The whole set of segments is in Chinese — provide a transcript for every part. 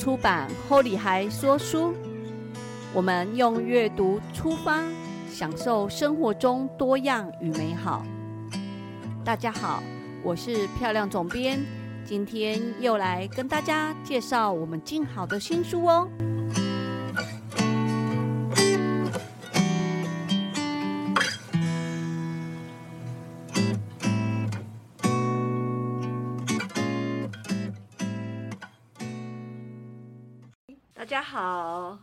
出版《后里还说书》，我们用阅读出发，享受生活中多样与美好。大家好，我是漂亮总编，今天又来跟大家介绍我们静好的新书哦。大家好，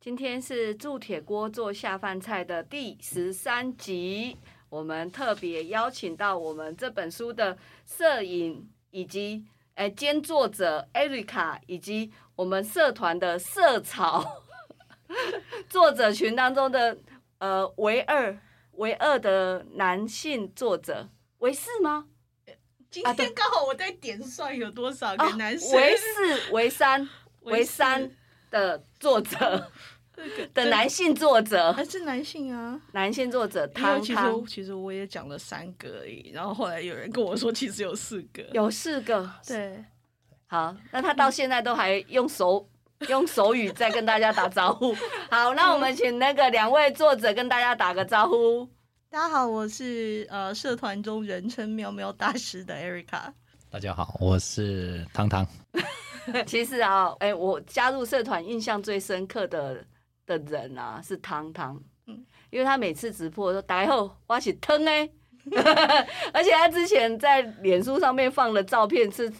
今天是铸铁锅做下饭菜的第十三集。我们特别邀请到我们这本书的摄影以及诶兼作者 Erica，以及我们社团的社草 作者群当中的呃唯二唯二的男性作者，唯四吗？今天刚好我在点算有多少啊个男生，唯四、唯三、唯唯三四的作者 的男性作者，还是男性啊。男性作者因为其实我也讲了三个而已，然后后来有人跟我说其实有四个。有四个。对，好，那他到现在都还用手用手语在跟大家打招呼。好，那我们请那个两位作者跟大家打个招呼。大家好，我是呃社团中人称喵喵大师的 Erica。大家好，我是汤汤。其实啊，哎、我加入社团印象最深刻的的人啊是汤汤，嗯。因为他每次直播都打后挖起汤哎，而且他之前在脸书上面放的照片是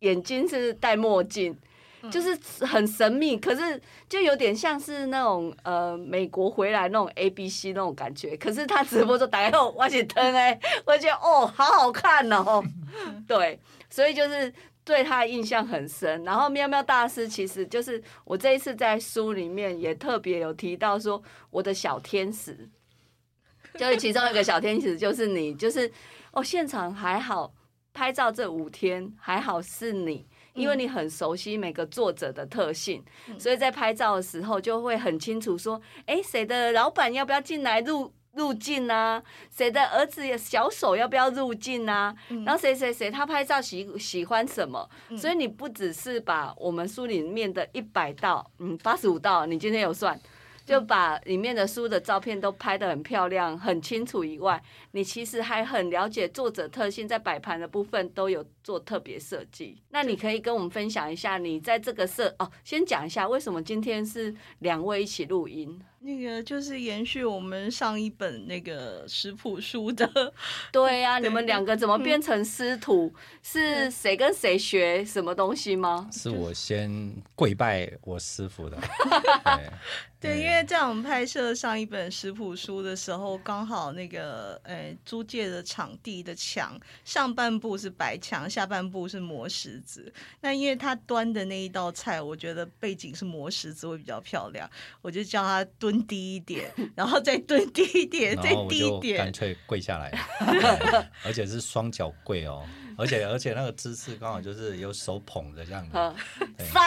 眼睛是戴墨镜。就是很神秘，可是就有点像是那种呃美国回来那种 A B C 那种感觉。可是他直播就打后我是汤哎，我觉得哦好好看哦，对，所以就是对他的印象很深。然后喵喵大师其实就是我这一次在书里面也特别有提到说我的小天使，就是其中一个小天使就是你，就是哦现场还好拍照这五天还好是你。因为你很熟悉每个作者的特性，所以在拍照的时候就会很清楚说，哎，谁的老板要不要进来入入镜啊？谁的儿子也小手要不要入镜啊？然后谁谁谁他拍照喜喜欢什么？所以你不只是把我们书里面的一百道，嗯，八十五道，你今天有算，就把里面的书的照片都拍得很漂亮、很清楚以外，你其实还很了解作者特性，在摆盘的部分都有做特别设计。那你可以跟我们分享一下，你在这个设哦，先讲一下为什么今天是两位一起录音。那个就是延续我们上一本那个食谱书的，对呀、你们两个怎么变成师徒？是谁跟谁学什么东西吗？是我先跪拜我师傅的。对，因为在我们拍摄上一本食谱书的时候，刚好那个呃租借的场地的墙上半部是白墙，下半部是磨石子。那因为他端的那一道菜，我觉得背景是磨石子会比较漂亮，我就叫他蹲低一点，然后再蹲低一点，再低一点干。脆跪下来，而且是双脚跪哦，而且而且那个姿势刚好就是有手捧着这样子，嗯，对塞，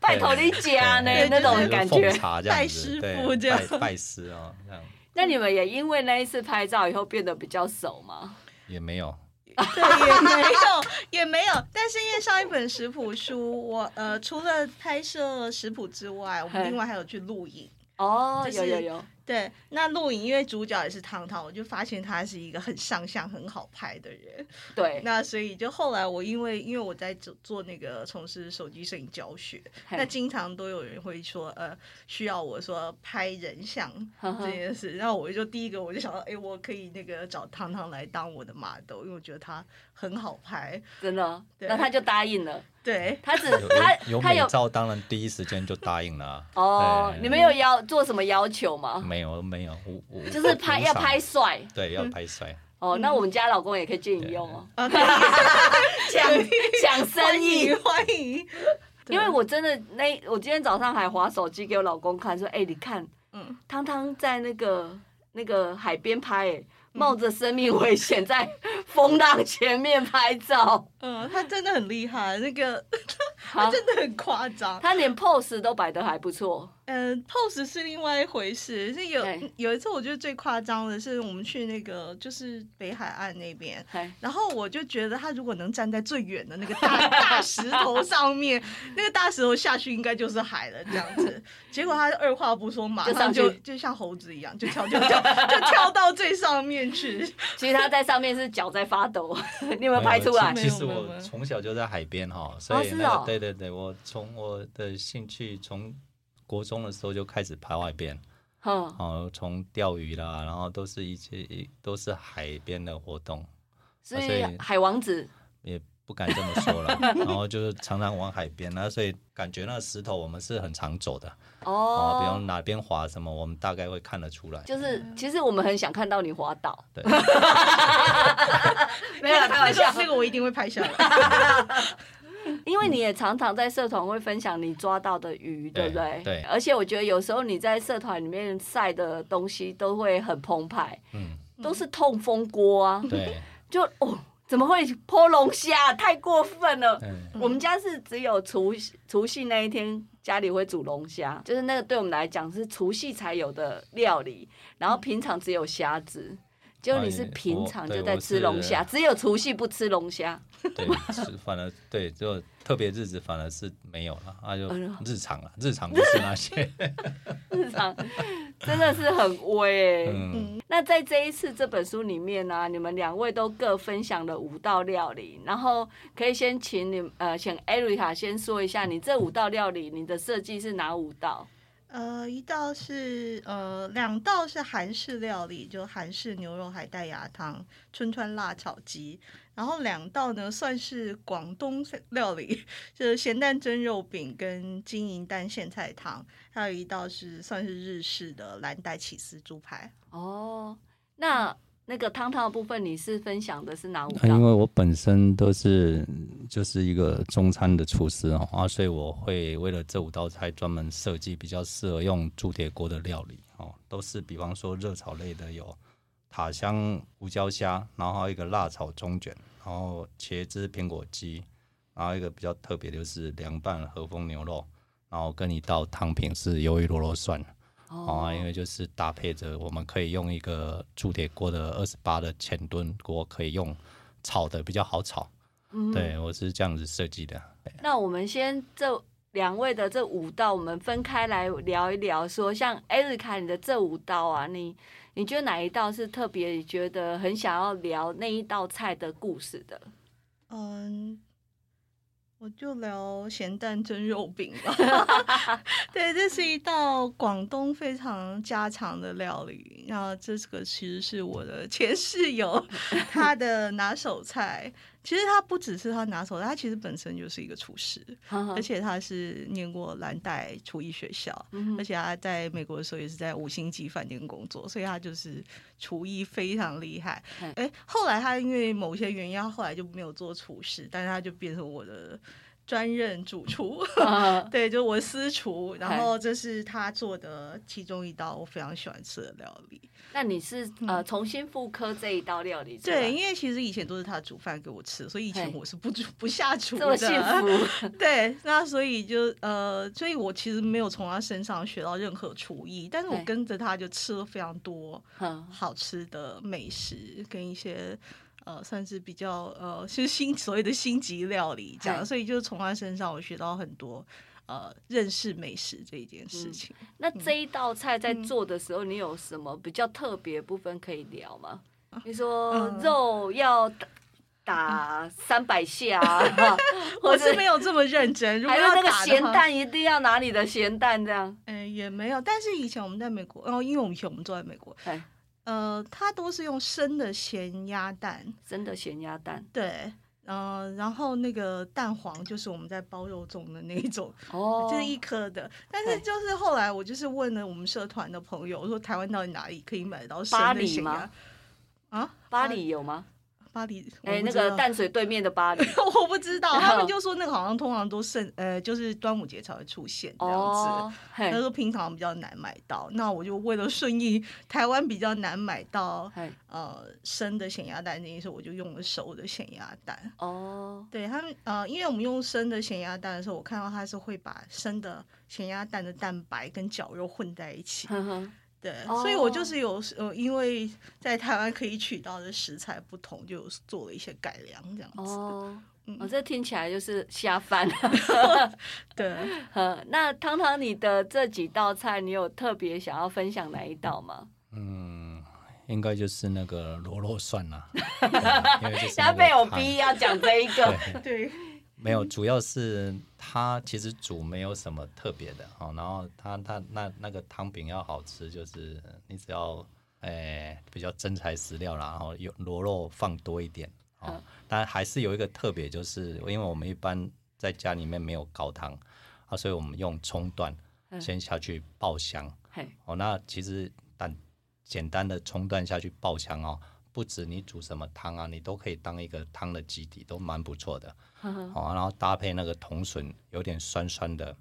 拜托你家呢对那种感觉拜师傅这样拜拜师哦，这样那你们也因为那一次拍照以后变得比较熟吗？也没有。对，也没有，也没有。但是因为上一本食谱书，我呃除了拍摄食谱之外，我们另外还有去录影。哦，就是有有有，对，那录影因为主角也是汤汤，我就发现他是一个很上相、很好拍的人。对，那所以就后来我因为因为我在做做那个从事手机摄影教学，那经常都有人会说呃需要我说拍人像 这件事，然后我就第一个我就想到，哎，我可以那个找汤汤来当我的 model，因为我觉得他很好拍。真的，对那他就答应了。对，他只他有有他有美照，当然第一时间就答应了啊。哦，你们有要做什么要求吗？没有没有，我我就是拍要拍帅对，要拍帅。哦。那我们家老公也可以借你用哦，抢抢生意。欢迎。因为我真的那我今天早上还划手机给我老公看，说：“哎、你看，嗯汤汤在那个那个海边拍、哎，冒着生命危险在风浪前面拍照，嗯，他真的很厉害，那个 他真的很夸张。他连 pose 都摆得还不错。嗯、p o s e 是另外一回事。是有有一次，我觉得最夸张的是，我们去那个就是北海岸那边，然后我就觉得他如果能站在最远的那个大 大石头上面，那个大石头下去应该就是海了这样子。结果他二话不说，马上上就就像猴子一样，就跳就跳就跳到最上面去。其实他在上面是脚在发抖，你有没有拍出来其？实我从小就在海边哈，所以是那对对对，我从我的兴趣从国中的时候就开始拍外边，哼，哦，从钓鱼啦，然后都是一些都是海边的活动，所以海王子。也不敢这么说了。然后就是常常往海边，那所以感觉那个石头我们是很常走的。哦，比哦方，哪边滑什么，我们大概会看得出来。就是其实我们很想看到你滑倒，对，没有啦开玩笑。那个，那个我一定会拍下来。因为你也常常在社团会分享你抓到的鱼，对不对？对而且我觉得有时候你在社团里面晒的东西都会很澎湃，嗯，都是痛风锅啊，对，就哦，怎么会泼龙虾？太过分了！嗯，我们家是只有除除夕那一天家里会煮龙虾，就是那个对我们来讲是除夕才有的料理，然后平常只有虾子。结果你是哎平常就在吃龙虾，只有除夕不吃龙虾。对，是反而对，就特别日子反而是没有了，那就日常了，日常不是那些，日常真的是很威哎、嗯，那在这一次这本书里面呢、你们两位都各分享了五道料理，然后可以先请你呃，请艾瑞卡先说一下，你这五道料理你的设计是哪五道？呃，一道是呃，两道是韩式料理，就韩式牛肉海带芽汤、春川辣炒鸡。然后两道呢算是广东料理，就是咸蛋蒸肉饼跟金银蛋苋菜汤。还有一道是算是日式的蓝带起司猪排。哦，那那个汤汤的部分，你是分享的是哪五道因？为我本身都是就是一个中餐的厨师哦，啊，所以我会为了这五道菜专门设计比较适合用铸铁锅的料理哦，都是比方说热炒类的有塔香胡椒虾，然后一个辣炒中卷，然后茄汁苹果鸡，然后一个比较特别的就是凉拌和风牛肉，然后跟一道汤品是鱿鱼螺肉蒜。哦，因为就是搭配着，我们可以用一个铸铁锅的二十八的前吨锅，可以用炒的比较好炒。嗯对我是这样子设计的。那我们先这两位的这五道，我们分开来聊一聊说像艾瑞卡你的这五道啊，你你觉得哪一道是特别觉得很想要聊那一道菜的故事的？嗯，我就聊咸蛋蒸肉饼吧。对，这是一道广东非常家常的料理。那这个其实是我的前室友 他的拿手菜。其实他不只是他拿手，他其实本身就是一个厨师，而且他是念过蓝带厨艺学校，嗯而且他在美国的时候也是在五星级饭店工作，所以他就是厨艺非常厉害嗯。哎，后来他因为某些原因，他后来就没有做厨师，但是他就变成我的专任主厨，哼对，就是我的私厨。然后这是他做的其中一道我非常喜欢吃的料理。那你是呃重新复刻这一道料理对，因为其实以前都是他煮饭给我吃，所以以前我是不煮不下厨这么的。幸福，对，那所以就呃，所以我其实没有从他身上学到任何厨艺，但是我跟着他就吃了非常多好吃的美食跟一些呃，算是比较呃，是新 所谓的星级料理这样，所以就从他身上我学到很多呃，认识美食这一件嗯事情。那这一道菜在嗯做的时候，你有什么比较特别部分可以聊吗？你说嗯肉要打打三百下，或我是没有这么认真，如果还有那个要打的话，咸蛋一定要拿你的咸蛋这样？嗯、也没有。但是以前我们在美国，哦，因为我们以前我们住在美国，哎，呃，它都是用生的咸鸭蛋，生的咸鸭蛋对，呃，然后那个蛋黄就是我们在包肉粽的那一种，哦，就是一颗的。但是就是后来我就是问了我们社团的朋友，我说台湾到底哪里可以买到生的咸鸭吗？啊，巴黎有吗？巴黎，哎、那个淡水对面的巴黎。我不知道，他们就说那个好像通常都盛呃，就是端午节才会出现这样子。他说平常比较难买到，那我就为了顺应台湾比较难买到，呃生的咸鸭蛋这件事，我就用了熟的咸鸭蛋。哦，对他们呃，因为我们用生的咸鸭蛋的时候，我看到它是会把生的咸鸭蛋的蛋白跟绞肉混在一起。对，哦所以我就是有呃，因为在台湾可以取到的食材不同，就做了一些改良这样子。哦，嗯哦，这听起来就是下饭。对，呃，那汤汤，你的这几道菜，你有特别想要分享哪一道吗？嗯，应该就是那个螺肉蒜啦、对因为就是那个他被我逼要讲这一个。对，没有，主要是它其实煮没有什么特别的哦，然后它它那那个汤饼要好吃，就是你只要诶、比较真材实料啦，然后有螺肉放多一点哦嗯，但还是有一个特别，就是因为我们一般在家里面没有高汤啊，所以我们用葱段嗯。先下去爆香嘿，哦，那其实但简单的葱段下去爆香哦。不止你煮什么汤啊，你都可以当一个汤的基底，都蛮不错的。哼哼哦，然后搭配那个铜笋，有点酸酸的，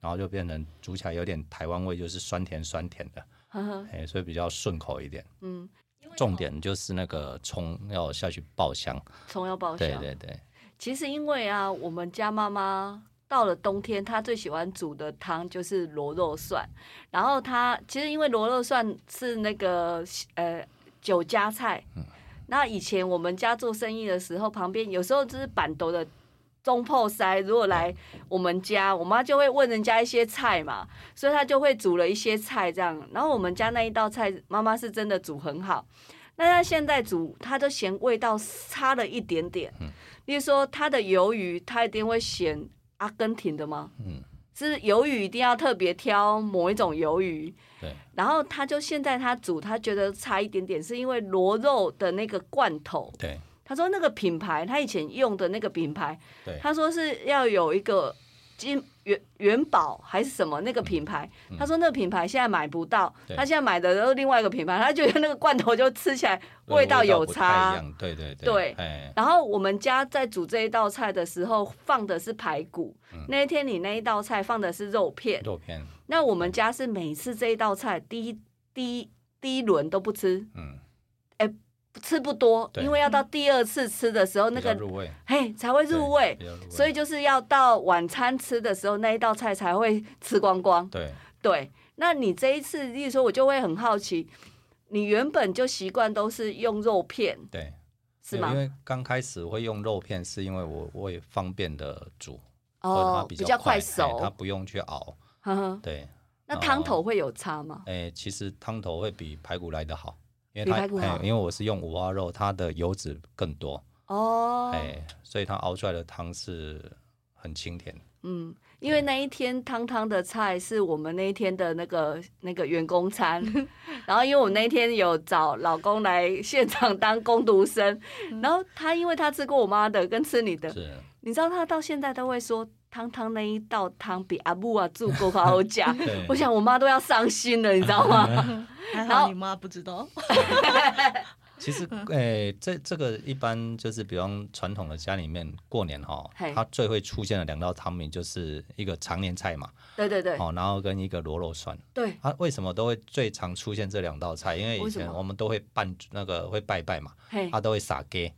然后就变成煮起来有点台湾味，就是酸甜酸甜的，哎，所以比较顺口一点。嗯，重点就是那个葱要下去爆香，葱要爆香。对对对，其实因为啊，我们家妈妈到了冬天，她最喜欢煮的汤就是螺肉蒜。然后她其实因为螺肉蒜是那个呃酒家菜，那以前我们家做生意的时候，旁边有时候就是板斗的中破塞，如果来我们家，我妈就会问人家一些菜嘛，所以她就会煮了一些菜这样。然后我们家那一道菜，妈妈是真的煮很好。那她现在煮，她就嫌味道差了一点点。例如说，她的鱿鱼，她一定会选阿根廷的吗？嗯，是鱿鱼一定要特别挑某一种鱿鱼。对，然后他就现在他煮，他觉得差一点点，是因为螺肉的那个罐头。对他说那个品牌，他以前用的那个品牌，对他说是要有一个金元元宝还是什么那个品牌，他说那个品牌现在买不到，他现在买的都是另外一个品牌，他觉得那个罐头就吃起来味道有差对。对对对哎，然后我们家在煮这一道菜的时候放的是排骨，那一天你那一道菜放的是肉片，肉片，那我们家是每次这一道菜第一第一第一轮都不吃，嗯，吃不多，因为要到第二次吃的时候那个入味，嘿才会入味所以就是要到晚餐吃的时候那一道菜才会吃光光。对对，那你这一次，例如说，我就会很好奇，你原本就习惯都是用肉片对。是吗因？为刚开始会用肉片，是因为我我也方便的煮，哦，比比较快熟它。不用去熬。对，那汤头会有差吗？哎、其实汤头会比排骨来的好，因为它因为我是用五花肉，它的油脂更多，哦，哎、所以它熬出来的汤是很清甜。嗯，因为那一天汤汤的菜是我们那一天的那个那个员工餐，然后因为我那一天有找老公来现场当工读生，然后他因为他吃过我妈的跟吃你的，是，你知道他到现在都会说汤汤那一道汤比阿布啊煮够好讲 对。我想我妈都要伤心了，你知道吗？还然后好你妈不知道。其实，哎、这这个一般就是，比方传统的家里面过年哈嘿，它最会出现的两道汤品就是一个常年菜嘛，对对对。哦，然后跟一个螺肉蒜。对，它为什么都会最常出现这两道菜？因为以前我们都会办那个会拜拜嘛，嘿。它都会撒给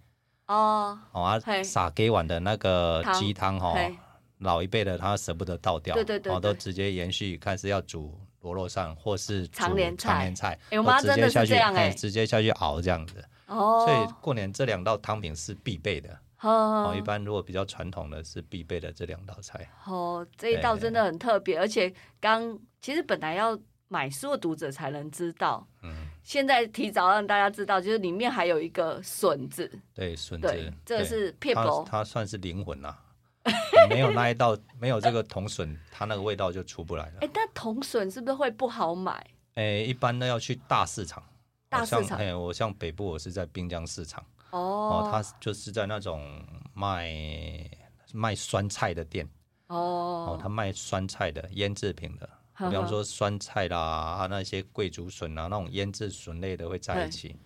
哦，哦，啊嘿。撒给碗的那个汤鸡汤哈嘿，老一辈的他舍不得倒掉，哦，对对对对。都直接延续，看是要煮螺肉蒜或是煮常年菜。常年菜，哎我都妈真的是直接下去这样哎直接下去熬这样子。哦，所以过年这两道汤品是必备的。哦哦，一般如果比较传统的是必备的这两道菜。哦，这一道真的很特别，而且刚其实本来要买书的读者才能知道，嗯，现在提早让大家知道，就是里面还有一个笋子，对，笋对子，，这个对。是片它算是灵魂呐、没有那一道，没有这个铜笋，它那个味道就出不来了。哎，但铜笋是不是会不好买？诶、一般呢要去大市场。大市场哎，我像北部，我是在滨江市场哦，哦，它就是在那种卖卖酸菜的店哦，哦，它卖酸菜的腌制品的，比方说酸菜啦，啊那些贵竹笋啊，那种腌制笋类的会在一起。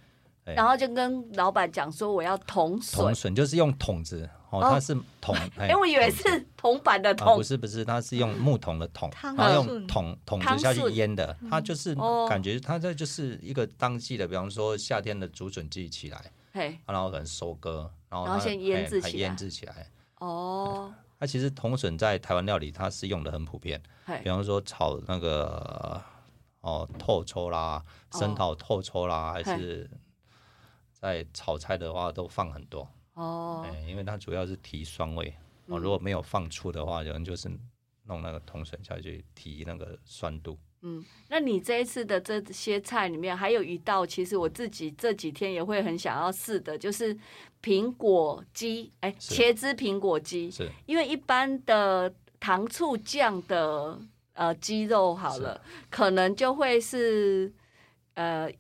对然后就跟老板讲说我要铜笋铜，笋就是用桶子哦，哦。它是桶。哎。哎，我以为是铜板的啊，铜不，是不是，它是用木桶的桶，汤然后用桶桶子下去笋腌的，它就是哦感觉它这就是一个当季的，比方说夏天的竹笋季起来，嘿，然后可能收割，然后然后先腌制起来。腌制起来。哦，它其实铜笋在台湾料理它是用的很普遍，比，方说炒那个哦透抽啦，生蚝透抽啦，还是在炒菜的话都放很多，哦。哎，，因为它主要是提酸味。哦，嗯。如果没有放醋的话，有人就是弄那个铜笋下去提那个酸度。嗯，那你这一次的这些菜里面，还有一道，其实我自己这几天也会很想要试的，就是苹果鸡，哎，是。茄汁苹果鸡，是。因为一般的糖醋酱的呃鸡肉好了，可能就会是呃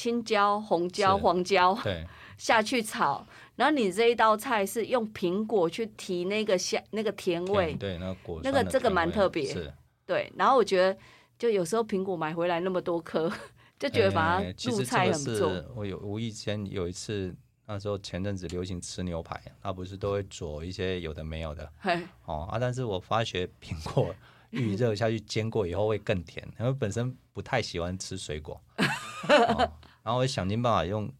青椒、红椒、是。黄椒对，下去炒，然后你这一道菜是用苹果去提那个香那个甜味甜，对，那个果那个这个蛮特别是，对，然后我觉得就有时候苹果买回来那么多颗，就觉得把它入菜很不错。是我有无意间有一次，那时候前阵子流行吃牛排，那不是都会做一些有的没有的嘿，哦啊，但是我发觉苹果 预热下去煎过以后会更甜，因为本身不太喜欢吃水果，哦、然后我想尽办法用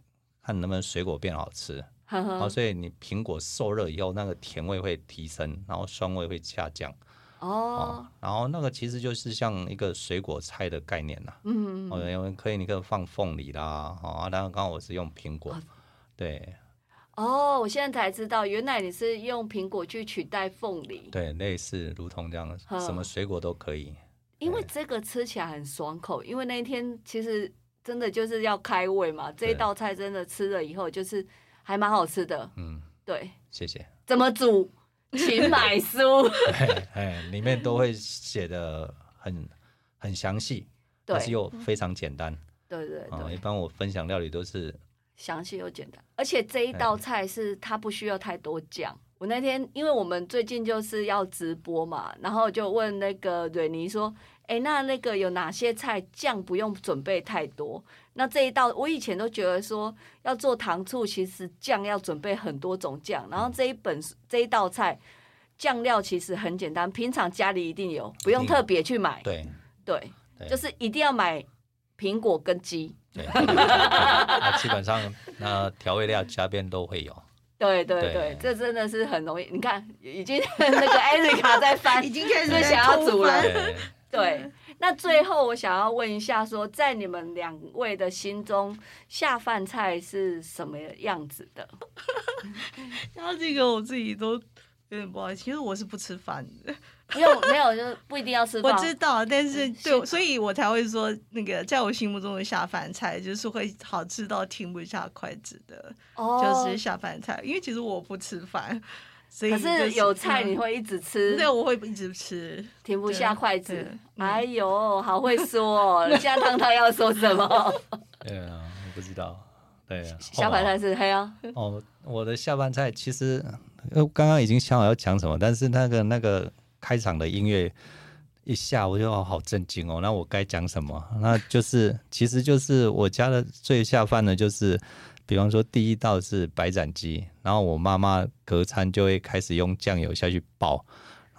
看能不能水果变好吃，呵然后，所以你苹果受热以后，那个甜味会提升，然后酸味会下降。哦。哦，，然后那个其实就是像一个水果菜的概念呐、嗯，哦，因为可以，你可以放凤梨啦，哦，啊当然刚好我是用苹果，对。哦，我现在才知道，原来你是用苹果去取代凤梨，对，类似如同这样，的什么水果都可以。因为这个吃起来很爽口。因为那一天其实真的就是要开胃嘛，这一道菜真的吃了以后就是还蛮好吃的。嗯，对，谢谢。怎么煮，请买书。里面都会写的很很详细，但是又非常简单对对啊、对一，般我分享料理都是详细又简单，而且这一道菜是它不需要太多酱。我那天因为我们最近就是要直播嘛，然后就问那个蕊妮说：“哎，那那个有哪些菜酱不用准备太多？那这一道我以前都觉得说要做糖醋，其实酱要准备很多种酱，然后这一本这一道菜酱料其实很简单，平常家里一定有，不用特别去买。对对，就是一定要买苹果跟鸡。对，那基本上那调味料加边都会有。对对对对，这真的是很容易。你看，已经 那个艾瑞卡在翻已，经开始想要煮了对，那最后我想要问一下说在你们两位的心中，下饭菜是什么样子的？然后这个我自己都有点不好意思，其实我是不吃饭的，没有没有，就是不一定要吃我。知道，但是嗯对，所以我才会说那个在我心目中的下饭菜就是会好吃到停不下筷子的，哦，就是下饭菜。因为其实我不吃饭，所以可是有菜嗯你会一直吃，对，我会一直吃。停不下筷子哎呦，好会说哦！现在汤汤要说什么？对啊，我不知道。对啊，下饭菜是黑啊，哦，我的下饭菜其实呃刚刚已经想好要讲什么，但是那个那个开场的音乐一下，我就哦好震惊哦。那我该讲什么？那就是其实就是我家的最下饭的，就是比方说第一道是白斩鸡，然后我妈妈隔餐就会开始用酱油下去爆，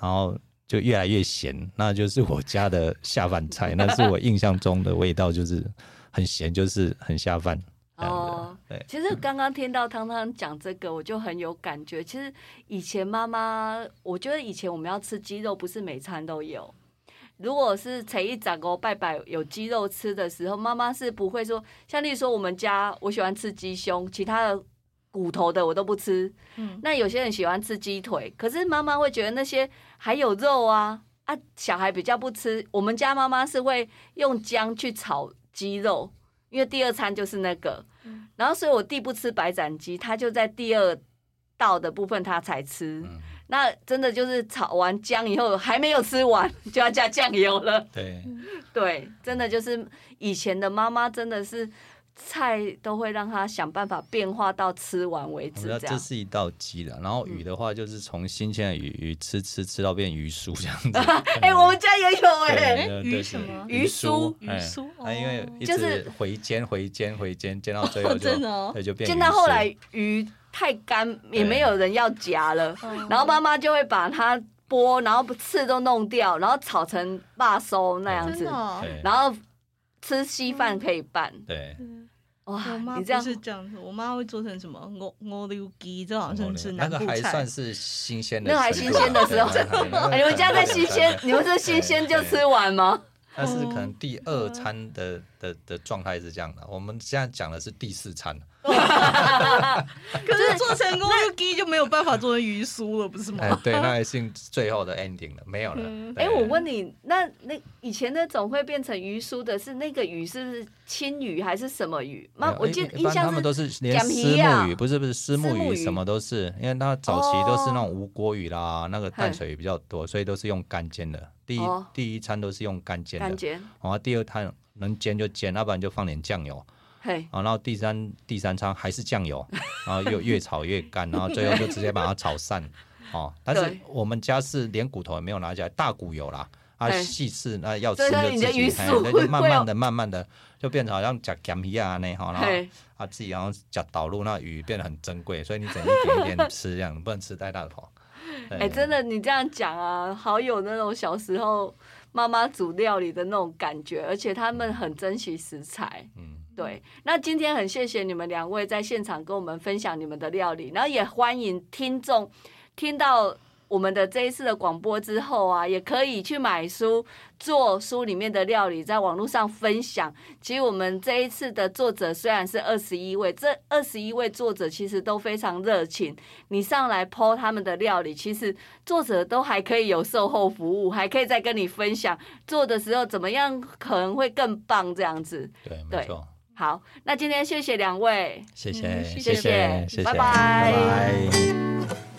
然后。就越来越咸，那就是我家的下饭菜，那是我印象中的味道，就是很咸，就是很下饭。哦，对，其实刚刚听到汤汤讲这个，我就很有感觉。其实以前妈妈，我觉得以前我们要吃鸡肉，不是每餐都有。如果是初一十五拜拜有鸡肉吃的时候，妈妈是不会说，像例如说我们家我喜欢吃鸡胸，其他的骨头的我都不吃。嗯，那有些人喜欢吃鸡腿，可是妈妈会觉得那些还有肉啊啊，小孩比较不吃。我们家妈妈是会用姜去炒鸡肉，因为第二餐就是那个。嗯然后所以我弟不吃白斩鸡，他就在第二道的部分他才吃。嗯那真的就是炒完姜以后还没有吃完就要加酱油了。对。对，真的就是以前的妈妈真的是菜都会让他想办法变化到吃完为止，这样。这是一道鸡的，然后鱼的话就是从新鲜的鱼鱼吃吃吃到变鱼酥这样 子。哎、我们家也有哎、鱼什么鱼酥哎鱼酥它因为就是回煎回煎回煎煎到最后就真的哦对就变煎到后来鱼太干，也没有人要夹了，然后妈妈就会把它剥，然后刺都弄掉，然后炒成霸收那样子，哦。然后吃稀饭可以拌。对。我哇妈，不你这样是这样子，我妈会做成什么 我我溜鸡，这好像是那个还算。是新鲜的那个还新鲜的时候。你们家在新鲜，你们是新鲜就吃完吗？但是可能第二餐的的的状态是这样的，我们现在讲的是第四餐，可是做成鹅溜鸡就没有办法做成鱼酥了，不是吗？哎，对，那也是最后的 ending 了，没有了。哎、对我问你，那那以前那种会变成鱼酥的是那个鱼是不是青鱼还是什么鱼？妈，我记得印象们都是连讲丝木鱼，不是不是丝木鱼鱼什么都是，因为它早期都是那种哦无锅鱼啦，那个淡水鱼比较多，所以都是用干煎的。第一哦第一餐都是用干煎的，感觉，然后第二餐能煎就煎，要不然就放点酱油。嘿，啊，然后第三第三餐还是酱油，然后又越炒越干，然后最后就直接把它炒散。哦，但是我们家是连骨头也没有拿起来，大骨有啦。啊，嘿细刺那要吃就自己，你的鱼嘿酥那就慢慢的、慢慢的就变成好像夹咸鱼啊那哈，然后嘿，啊自己然后夹导入那鱼变得很珍贵，所以你整一点一点吃，这样不能吃太大头。哎、真的，你这样讲啊，好有那种小时候妈妈煮料理的那种感觉，而且他们很珍惜食材。嗯，对，那今天很谢谢你们两位在现场跟我们分享你们的料理，然后也欢迎听众听到我们的这一次的广播之后啊，也可以去买书，做书里面的料理，在网络上分享。其实我们这一次的作者虽然是二十一位，这二十一位作者其实都非常热情。你上来剖他们的料理，其实作者都还可以有售后服务，还可以再跟你分享做的时候怎么样可能会更棒这样子。对，对没错。好，那今天谢谢两位，谢谢，谢谢，谢谢，拜拜。